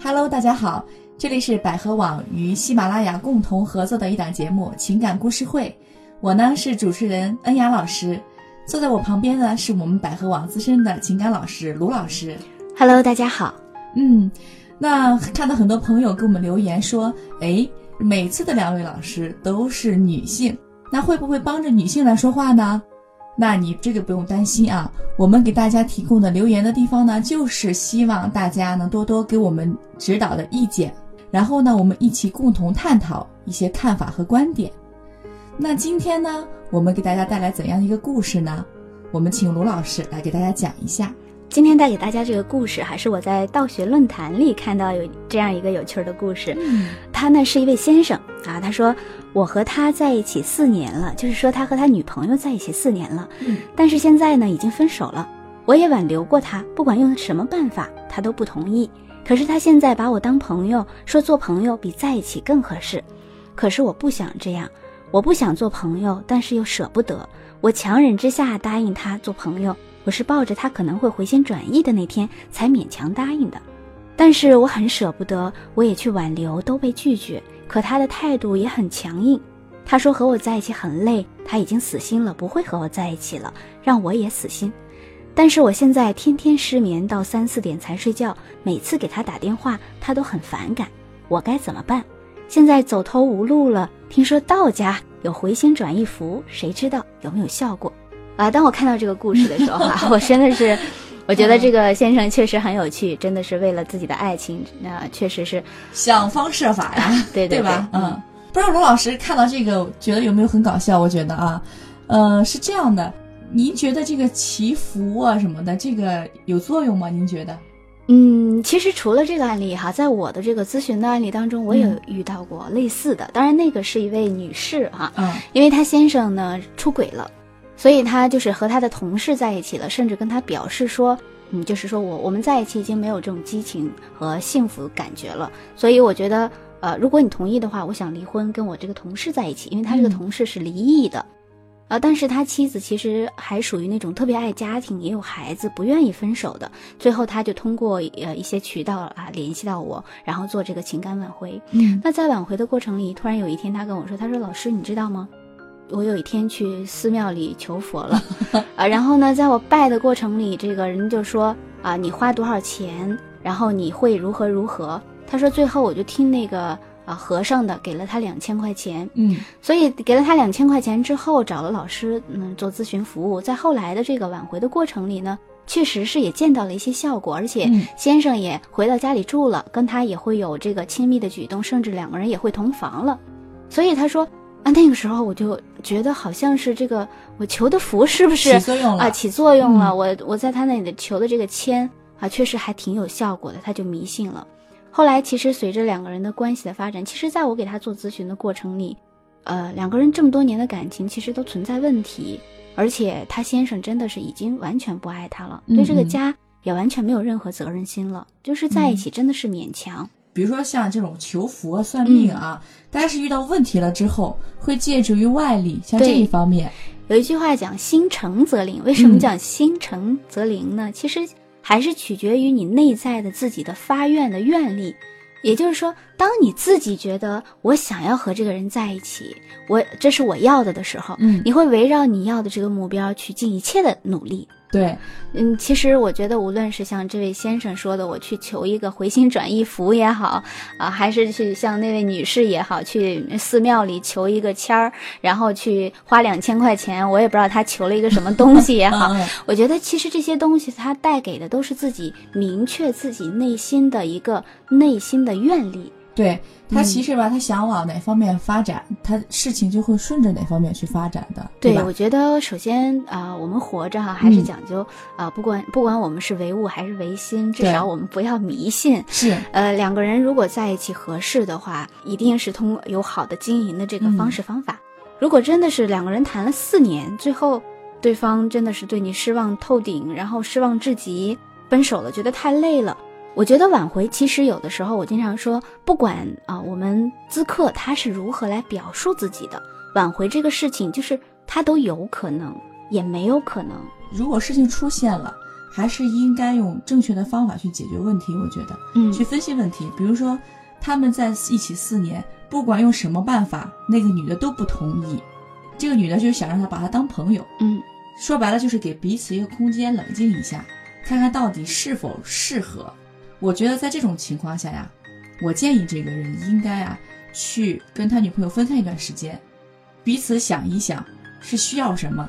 Hello，大家好，这里是百合网与喜马拉雅共同合作的一档节目《情感故事会》，我呢是主持人恩雅老师，坐在我旁边呢是我们百合网资深的情感老师卢老师。Hello，大家好。嗯，那看到很多朋友给我们留言说，哎，每次的两位老师都是女性，那会不会帮着女性来说话呢？那你这个不用担心啊，我们给大家提供的留言的地方呢，就是希望大家能多多给我们指导的意见，然后呢，我们一起共同探讨一些看法和观点。那今天呢，我们给大家带来怎样的一个故事呢？我们请卢老师来给大家讲一下。今天带给大家这个故事，还是我在道学论坛里看到有这样一个有趣的故事。嗯他呢是一位先生啊，他说我和他在一起四年了，就是说他和他女朋友在一起四年了，嗯但是现在呢已经分手了。我也挽留过他，不管用什么办法，他都不同意。可是他现在把我当朋友，说做朋友比在一起更合适。可是我不想这样，我不想做朋友，但是又舍不得。我强忍之下答应他做朋友，我是抱着他可能会回心转意的那天才勉强答应的。但是我很舍不得，我也去挽留，都被拒绝。可他的态度也很强硬，他说和我在一起很累，他已经死心了，不会和我在一起了，让我也死心。但是我现在天天失眠到三四点才睡觉，每次给他打电话，他都很反感，我该怎么办？现在走投无路了，听说道家有回心转意符，谁知道有没有效果？啊！当我看到这个故事的时候啊，我真的是。我觉得这个先生确实很有趣，真的是为了自己的爱情，那、确实是想方设法呀 对对吧？对嗯，不知道罗老师看到这个，觉得有没有很搞笑？我觉得啊，呃，是这样的，您觉得这个祈福啊什么的，这个有作用吗？您觉得？嗯，其实除了这个案例哈，在我的这个咨询的案例当中，我也嗯遇到过类似的。当然，那个是一位女士哈，嗯因为她先生呢出轨了，所以他就是和他的同事在一起了，甚至跟他表示说，嗯，就是说我我们在一起已经没有这种激情和幸福感觉了。所以我觉得，呃，如果你同意的话，我想离婚，跟我这个同事在一起，因为他这个嗯同事是离异的。啊，但是他妻子其实还属于那种特别爱家庭，也有孩子，不愿意分手的。最后，他就通过呃一些渠道啊联系到我，然后做这个情感挽回。嗯那在挽回的过程里，突然有一天他跟我说：“他说老师，你知道吗？我有一天去寺庙里求佛了，啊，然后呢，在我拜的过程里，这个人就说啊，你花多少钱，然后你会如何如何。他说最后我就听那个啊和尚的，给了他两千块钱，嗯。所以给了他两千块钱之后，找了老师嗯做咨询服务，在后来的这个挽回的过程里呢，确实是也见到了一些效果，而且嗯。先生也回到家里住了，跟他也会有这个亲密的举动，甚至两个人也会同房了。所以他说啊，那个时候我就觉得好像是这个我求的福是不是起作用了啊起作用了？嗯我我在他那里求的这个签啊，确实还挺有效果的，他就迷信了。后来其实随着两个人的关系的发展，其实在我给他做咨询的过程里，呃，两个人这么多年的感情其实都存在问题，而且他先生真的是已经完全不爱他了，对这个家也完全没有任何责任心了，就是在一起真的是勉强。比如说像这种求福啊、算命啊，大家是遇到问题了之后，会借助于外力，像这一方面，有一句话讲“心诚则灵”，为什么嗯讲“心诚则灵”呢？其实还是取决于你内在的自己的发愿的愿力。也就是说，当你自己觉得我想要和这个人在一起，我这是我要的的时候，嗯你会围绕你要的这个目标去尽一切的努力。对，嗯，其实我觉得，无论是像这位先生说的，我去求一个回心转意符也好，啊，还是去像那位女士也好，去寺庙里求一个签儿，然后去花两千块钱，我也不知道他求了一个什么东西也好。我觉得其实这些东西，它带给的都是自己明确自己内心的一个内心的愿力。对他嗯其实吧，他想往哪方面发展，他事情就会顺着哪方面去发展的，对，吧？我觉得首先啊、我们活着哈，还是嗯讲究啊、不管不管我们是唯物还是唯心，至少我们不要迷信。是，呃，两个人如果在一起合适的话，一定是通过有好的经营的这个嗯方式方法。如果真的是两个人谈了四年，最后对方真的是对你失望透顶，然后失望至极，分手了，觉得太累了。我觉得挽回其实有的时候，我经常说，不管啊、我们咨客他是如何来表述自己的，挽回这个事情，就是他都有可能，也没有可能。如果事情出现了，还是应该用正确的方法去解决问题。我觉得，嗯去分析问题。比如说，他们在一起四年，不管用什么办法，那个女的都不同意。这个女的就是想让他把她当朋友，嗯说白了就是给彼此一个空间，冷静一下，看看到底是否适合。我觉得在这种情况下呀，我建议这个人应该啊去跟他女朋友分开一段时间，彼此想一想是需要什么，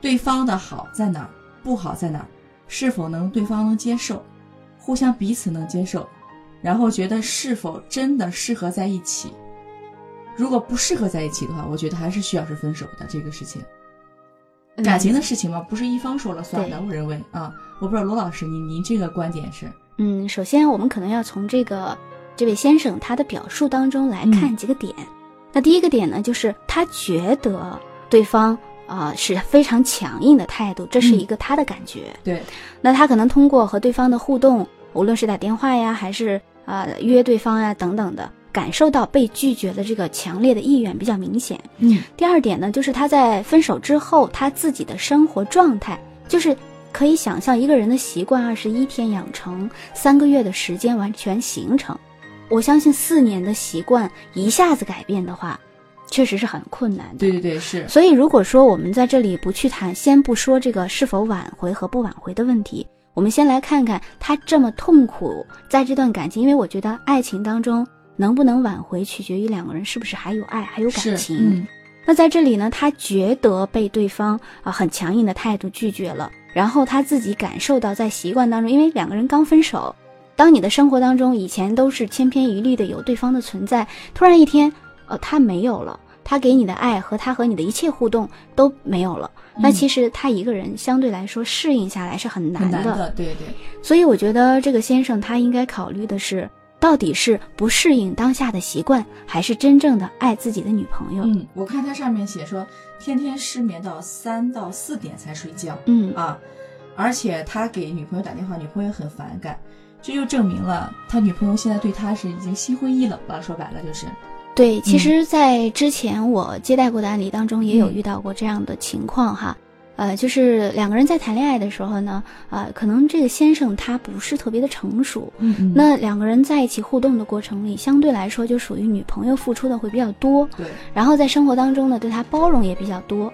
对方的好在哪儿，不好在哪儿，是否能对方能接受，互相彼此能接受，然后觉得是否真的适合在一起。如果不适合在一起的话，我觉得还是需要是分手的这个事情。感情的事情嘛，不是一方说了算的。对我认为啊，我不知道罗老师，您您这个观点是？嗯，首先我们可能要从这个这位先生他的表述当中来看几个点。那第一个点呢，就是他觉得对方啊、呃是非常强硬的态度，这是一个他的感觉。对，那他可能通过和对方的互动，无论是打电话呀，还是啊、呃约对方呀等等的，感受到被拒绝的这个强烈的意愿比较明显。嗯第二点呢，就是他在分手之后，他自己的生活状态，就是可以想象一个人的习惯，二十一天养成，三个月的时间完全形成。我相信四年的习惯一下子改变的话，确实是很困难的。对对对，是，所以，如果说我们在这里不去谈，先不说这个是否挽回和不挽回的问题，我们先来看看他这么痛苦，在这段感情，因为我觉得爱情当中能不能挽回，取决于两个人是不是还有爱，还有感，情。嗯那在这里呢，他觉得被对方啊、很强硬的态度拒绝了，然后他自己感受到在习惯当中，因为两个人刚分手，当你的生活当中以前都是千篇一律的有对方的存在，突然一天，呃，他没有了，他给你的爱和他和你的一切互动都没有了，那嗯其实他一个人相对来说适应下来是很难的。很难的，对对，所以我觉得这个先生他应该考虑的是，到底是不适应当下的习惯，还是真正的爱自己的女朋友？嗯，我看他上面写说，天天失眠到三到四点才睡觉嗯啊，而且他给女朋友打电话，女朋友很反感，这就证明了他女朋友现在对他是已经心灰意冷了。说白了就是，对，其嗯实，在之前我接待过的案例当中，也有嗯遇到过这样的情况哈。呃，就是两个人在谈恋爱的时候呢，呃，可能这个先生他不是特别的成熟，嗯嗯那两个人在一起互动的过程里，相对来说就属于女朋友付出的会比较多，对，然后在生活当中呢，对他包容也比较多，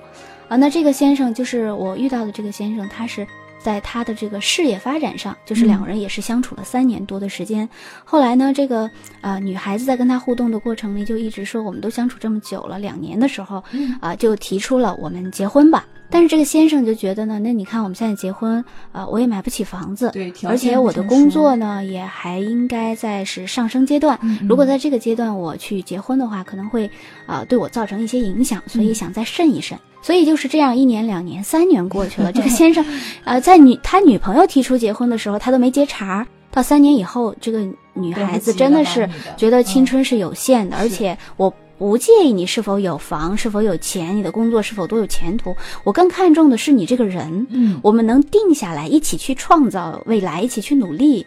啊，那这个先生就是我遇到的这个先生，他是在他的这个事业发展上，就是两个人也是相处了三年多的时间。后来呢，这个呃女孩子在跟他互动的过程里，就一直说我们都相处这么久了，两年的时候嗯啊、就提出了我们结婚吧。但是这个先生就觉得呢，那你看我们现在结婚，啊，我也买不起房子，对，而且我的工作呢也还应该在是上升阶段。嗯嗯如果在这个阶段我去结婚的话，可能会啊、对我造成一些影响，所以嗯想再慎一慎。所以就是这样，一年、两年、三年过去了，这个先生，呃，在女他女朋友提出结婚的时候，他都没接茬儿。到三年以后，这个女孩子真的是觉得青嗯春是有限的，而且我不介意你是否有房、是否有钱、你的工作是否多有前途，我更看重的是你这个人。嗯，我们能定下来，一起去创造未来，一起去努力。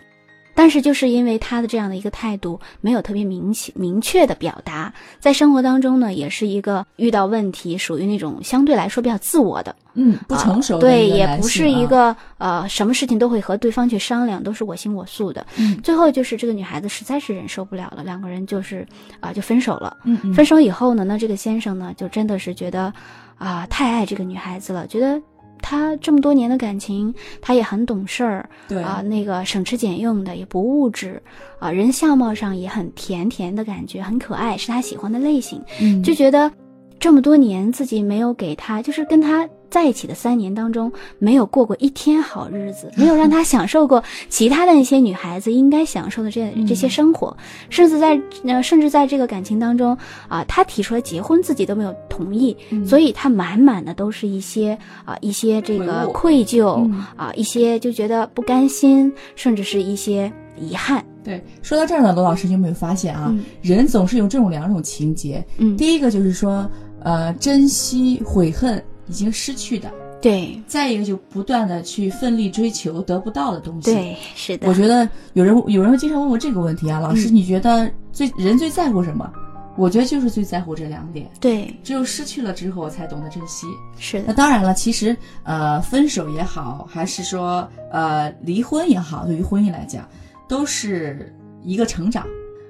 但是就是因为他的这样的一个态度，没有特别明显明确的表达，在生活当中呢，也是一个遇到问题，属于那种相对来说比较自我的，嗯不成熟啊对，也不是一个呃什么事情都会和对方去商量，都是我行我素的。嗯最后就是这个女孩子实在是忍受不了了，两个人就是啊、就分手了。嗯嗯分手以后呢，那这个先生呢，就真的是觉得啊、太爱这个女孩子了，觉得他这么多年的感情，他也很懂事儿对啊、那个省吃俭用的，也不物质啊、人相貌上也很甜甜的感觉，很可爱，是他喜欢的类型，嗯就觉得这么多年自己没有给他，就是跟他。在一起的三年当中，没有过过一天好日子，没有让他享受过其他的那些女孩子应该享受的这这些嗯生活，甚至在呃，甚至在这个感情当中啊、他提出来结婚，自己都没有同意，嗯所以他满满的都是一些啊、一些这个愧疚嗯啊、一些就觉得不甘心，甚至是一些遗憾。对，说到这儿呢，罗老师，你有没有发现啊？嗯人总是有这种两种情节。嗯，第一个就是说，呃，珍惜、悔恨已经失去的；对再一个就不断的去奋力追求得不到的东西。，对，是的，我觉得有人有人会经常问我这个问题啊，老师，嗯你觉得最人最在乎什么？我觉得就是最在乎这两点。对，只有失去了之后，才懂得珍惜。是的，那当然了，其实呃，分手也好，还是说呃离婚也好，对于婚姻来讲，都是一个成长。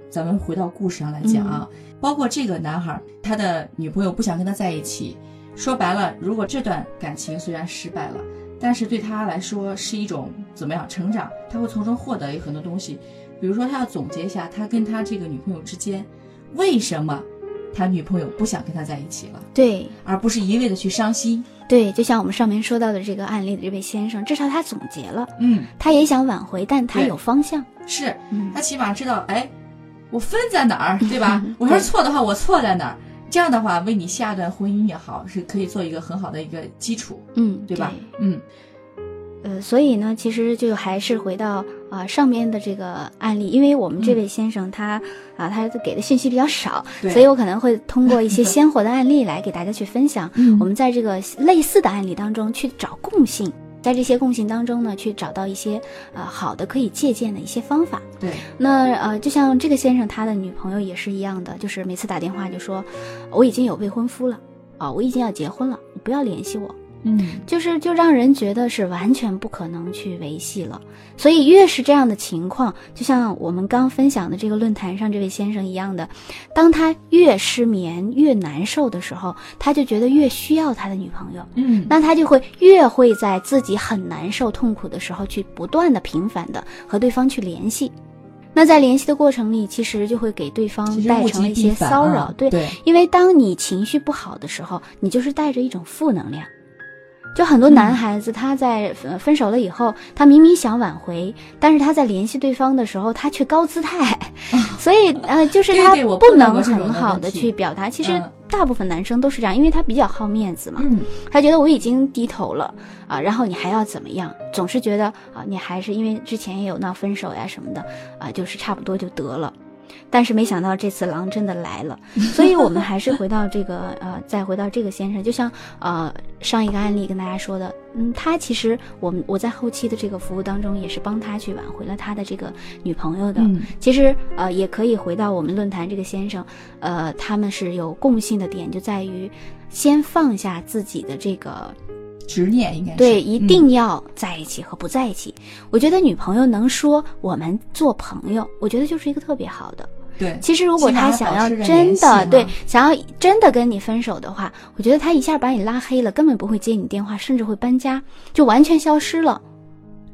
咱们回到故事上来讲啊，包括这个男孩，他的女朋友不想跟他在一起，说白了，如果这段感情虽然失败了，但是对他来说是一种怎么样成长？他会从中获得很多东西，比如说他要总结一下他跟他这个女朋友之间，为什么他女朋友不想跟他在一起了，对而不是一味的去伤心。对，就像我们上面说到的这个案例的这位先生，至少他总结了，嗯，他也想挽回，但他有方向。是嗯他起码知道，哎，我分在哪儿，对吧？我要是错的话，我错在哪儿？这样的话，为你下一段婚姻也好，是可以做一个很好的一个基础，嗯，对吧？嗯，呃，所以呢，其实就还是回到啊、上面的这个案例，因为我们这位先生他啊、他给的信息比较少，对。所以我可能会通过一些 鲜活的案例来给大家去分享。嗯。我们在这个类似的案例当中去找共性，在这些共性当中呢，去找到一些呃好的可以借鉴的一些方法。对，那呃，就像这个先生他的女朋友也是一样的，就是每次打电话就说我已经有未婚夫了啊、我已经要结婚了，你不要联系我。嗯，就是就让人觉得是完全不可能去维系了。所以越是这样的情况，就像我们刚分享的这个论坛上这位先生一样的，当他越失眠越难受的时候，他就觉得越需要他的女朋友。嗯，那他就会越会在自己很难受、痛苦的时候，去不断的、频繁的和对方去联系。那在联系的过程里，其实就会给对方带成了一些骚扰，对，因为当你情绪不好的时候，你就是带着一种负能量。就很多男孩子他在呃分手了以后，他明明想挽回，但是他在联系对方的时候，他却高姿态，所以呃，就是他不能很好的去表达。其实嗯大部分男生都是这样，因为他比较好面子嘛，嗯，他觉得我已经低头了啊，然后你还要怎么样？总是觉得啊，你还是因为之前也有闹分手呀什么的啊，就是差不多就得了。但是没想到这次狼真的来了，所以我们还是回到这个呃，再回到这个先生，就像呃上一个案例跟大家说的，嗯，他其实我们我在后期的这个服务当中也是帮他去挽回了他的这个女朋友的。嗯其实呃也可以回到我们论坛这个先生，呃，他们是有共性的点，就在于先放下自己的这个执念应该是对，一嗯定要在一起和不在一起。我觉得女朋友能说我们做朋友，我觉得就是一个特别好的。对，其实如果他想要真的对想要真的跟你分手的话，我觉得他一下把你拉黑了，根本不会接你电话，甚至会搬家，就完全消失了。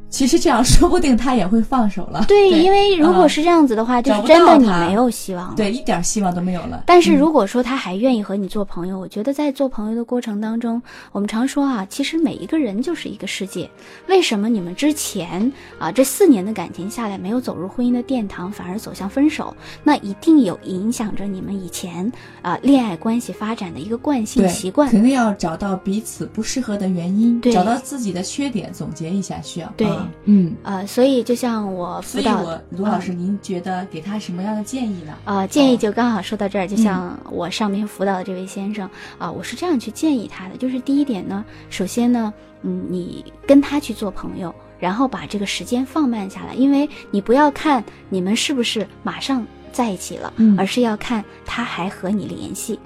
其实这样说不定他也会放手了。对，因为如果嗯是这样子的话，就是真的你没有希望了。对一点希望都没有了。但是嗯如果说他还愿意和你做朋友，我觉得在做朋友的过程当中，我们常说啊，其实每一个人就是一个世界。为什么你们之前啊这四年的感情下来没有走入婚姻的殿堂，反而走向分手？那一定有影响着你们以前啊恋爱关系发展的一个惯性习惯。肯定要找到彼此不适合的原因，对找到自己的缺点，总结一下需要。对啊嗯。呃，所以就像我辅导我卢老师，您觉得给他什么样的建议呢？呃，建议就刚好说到这儿，就嗯像我上面辅导的这位先生啊、我是这样去建议他的，就是第一点呢，首先呢，嗯，你跟他去做朋友，然后把这个时间放慢下来，因为你不要看你们是不是马上在一起了，嗯而是要看他还和你联系。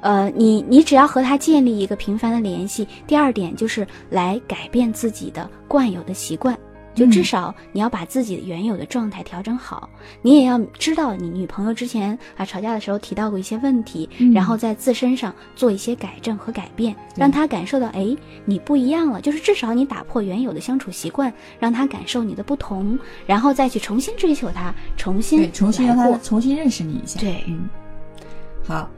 呃，你你只要和他建立一个频繁的联系。第二点就是来改变自己的惯有的习惯，就至嗯少你要把自己的原有的状态调整好。你也要知道你女朋友之前啊吵架的时候提到过一些问题，嗯然后在自身上做一些改正和改变，让她感受到哎你不一样了，就是至少你打破原有的相处习惯，让她感受你的不同，然后再去重新追求她，重新对，重新让他重新认识你一下。对嗯，好，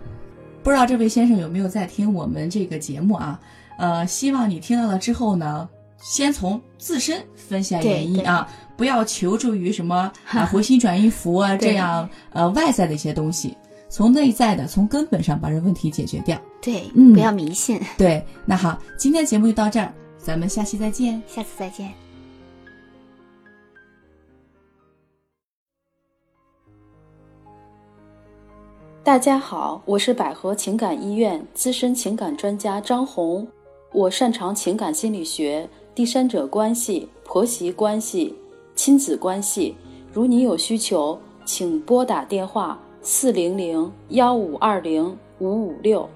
不知道这位先生有没有在听我们这个节目啊？呃，希望你听到了之后呢，先从自身分析对原因啊，不要求助于什么 啊回心转意符啊这样呃外在的一些东西，从内在的从根本上把这问题解决掉。对，嗯不要迷信。对，那好，今天节目就到这儿，咱们下期再见。下次再见。大家好，我是百合情感医院资深情感专家张红，我擅长情感心理学、第三者关系、婆媳关系、亲子关系。如你有需求，请拨打电话四零零幺五二零五五六。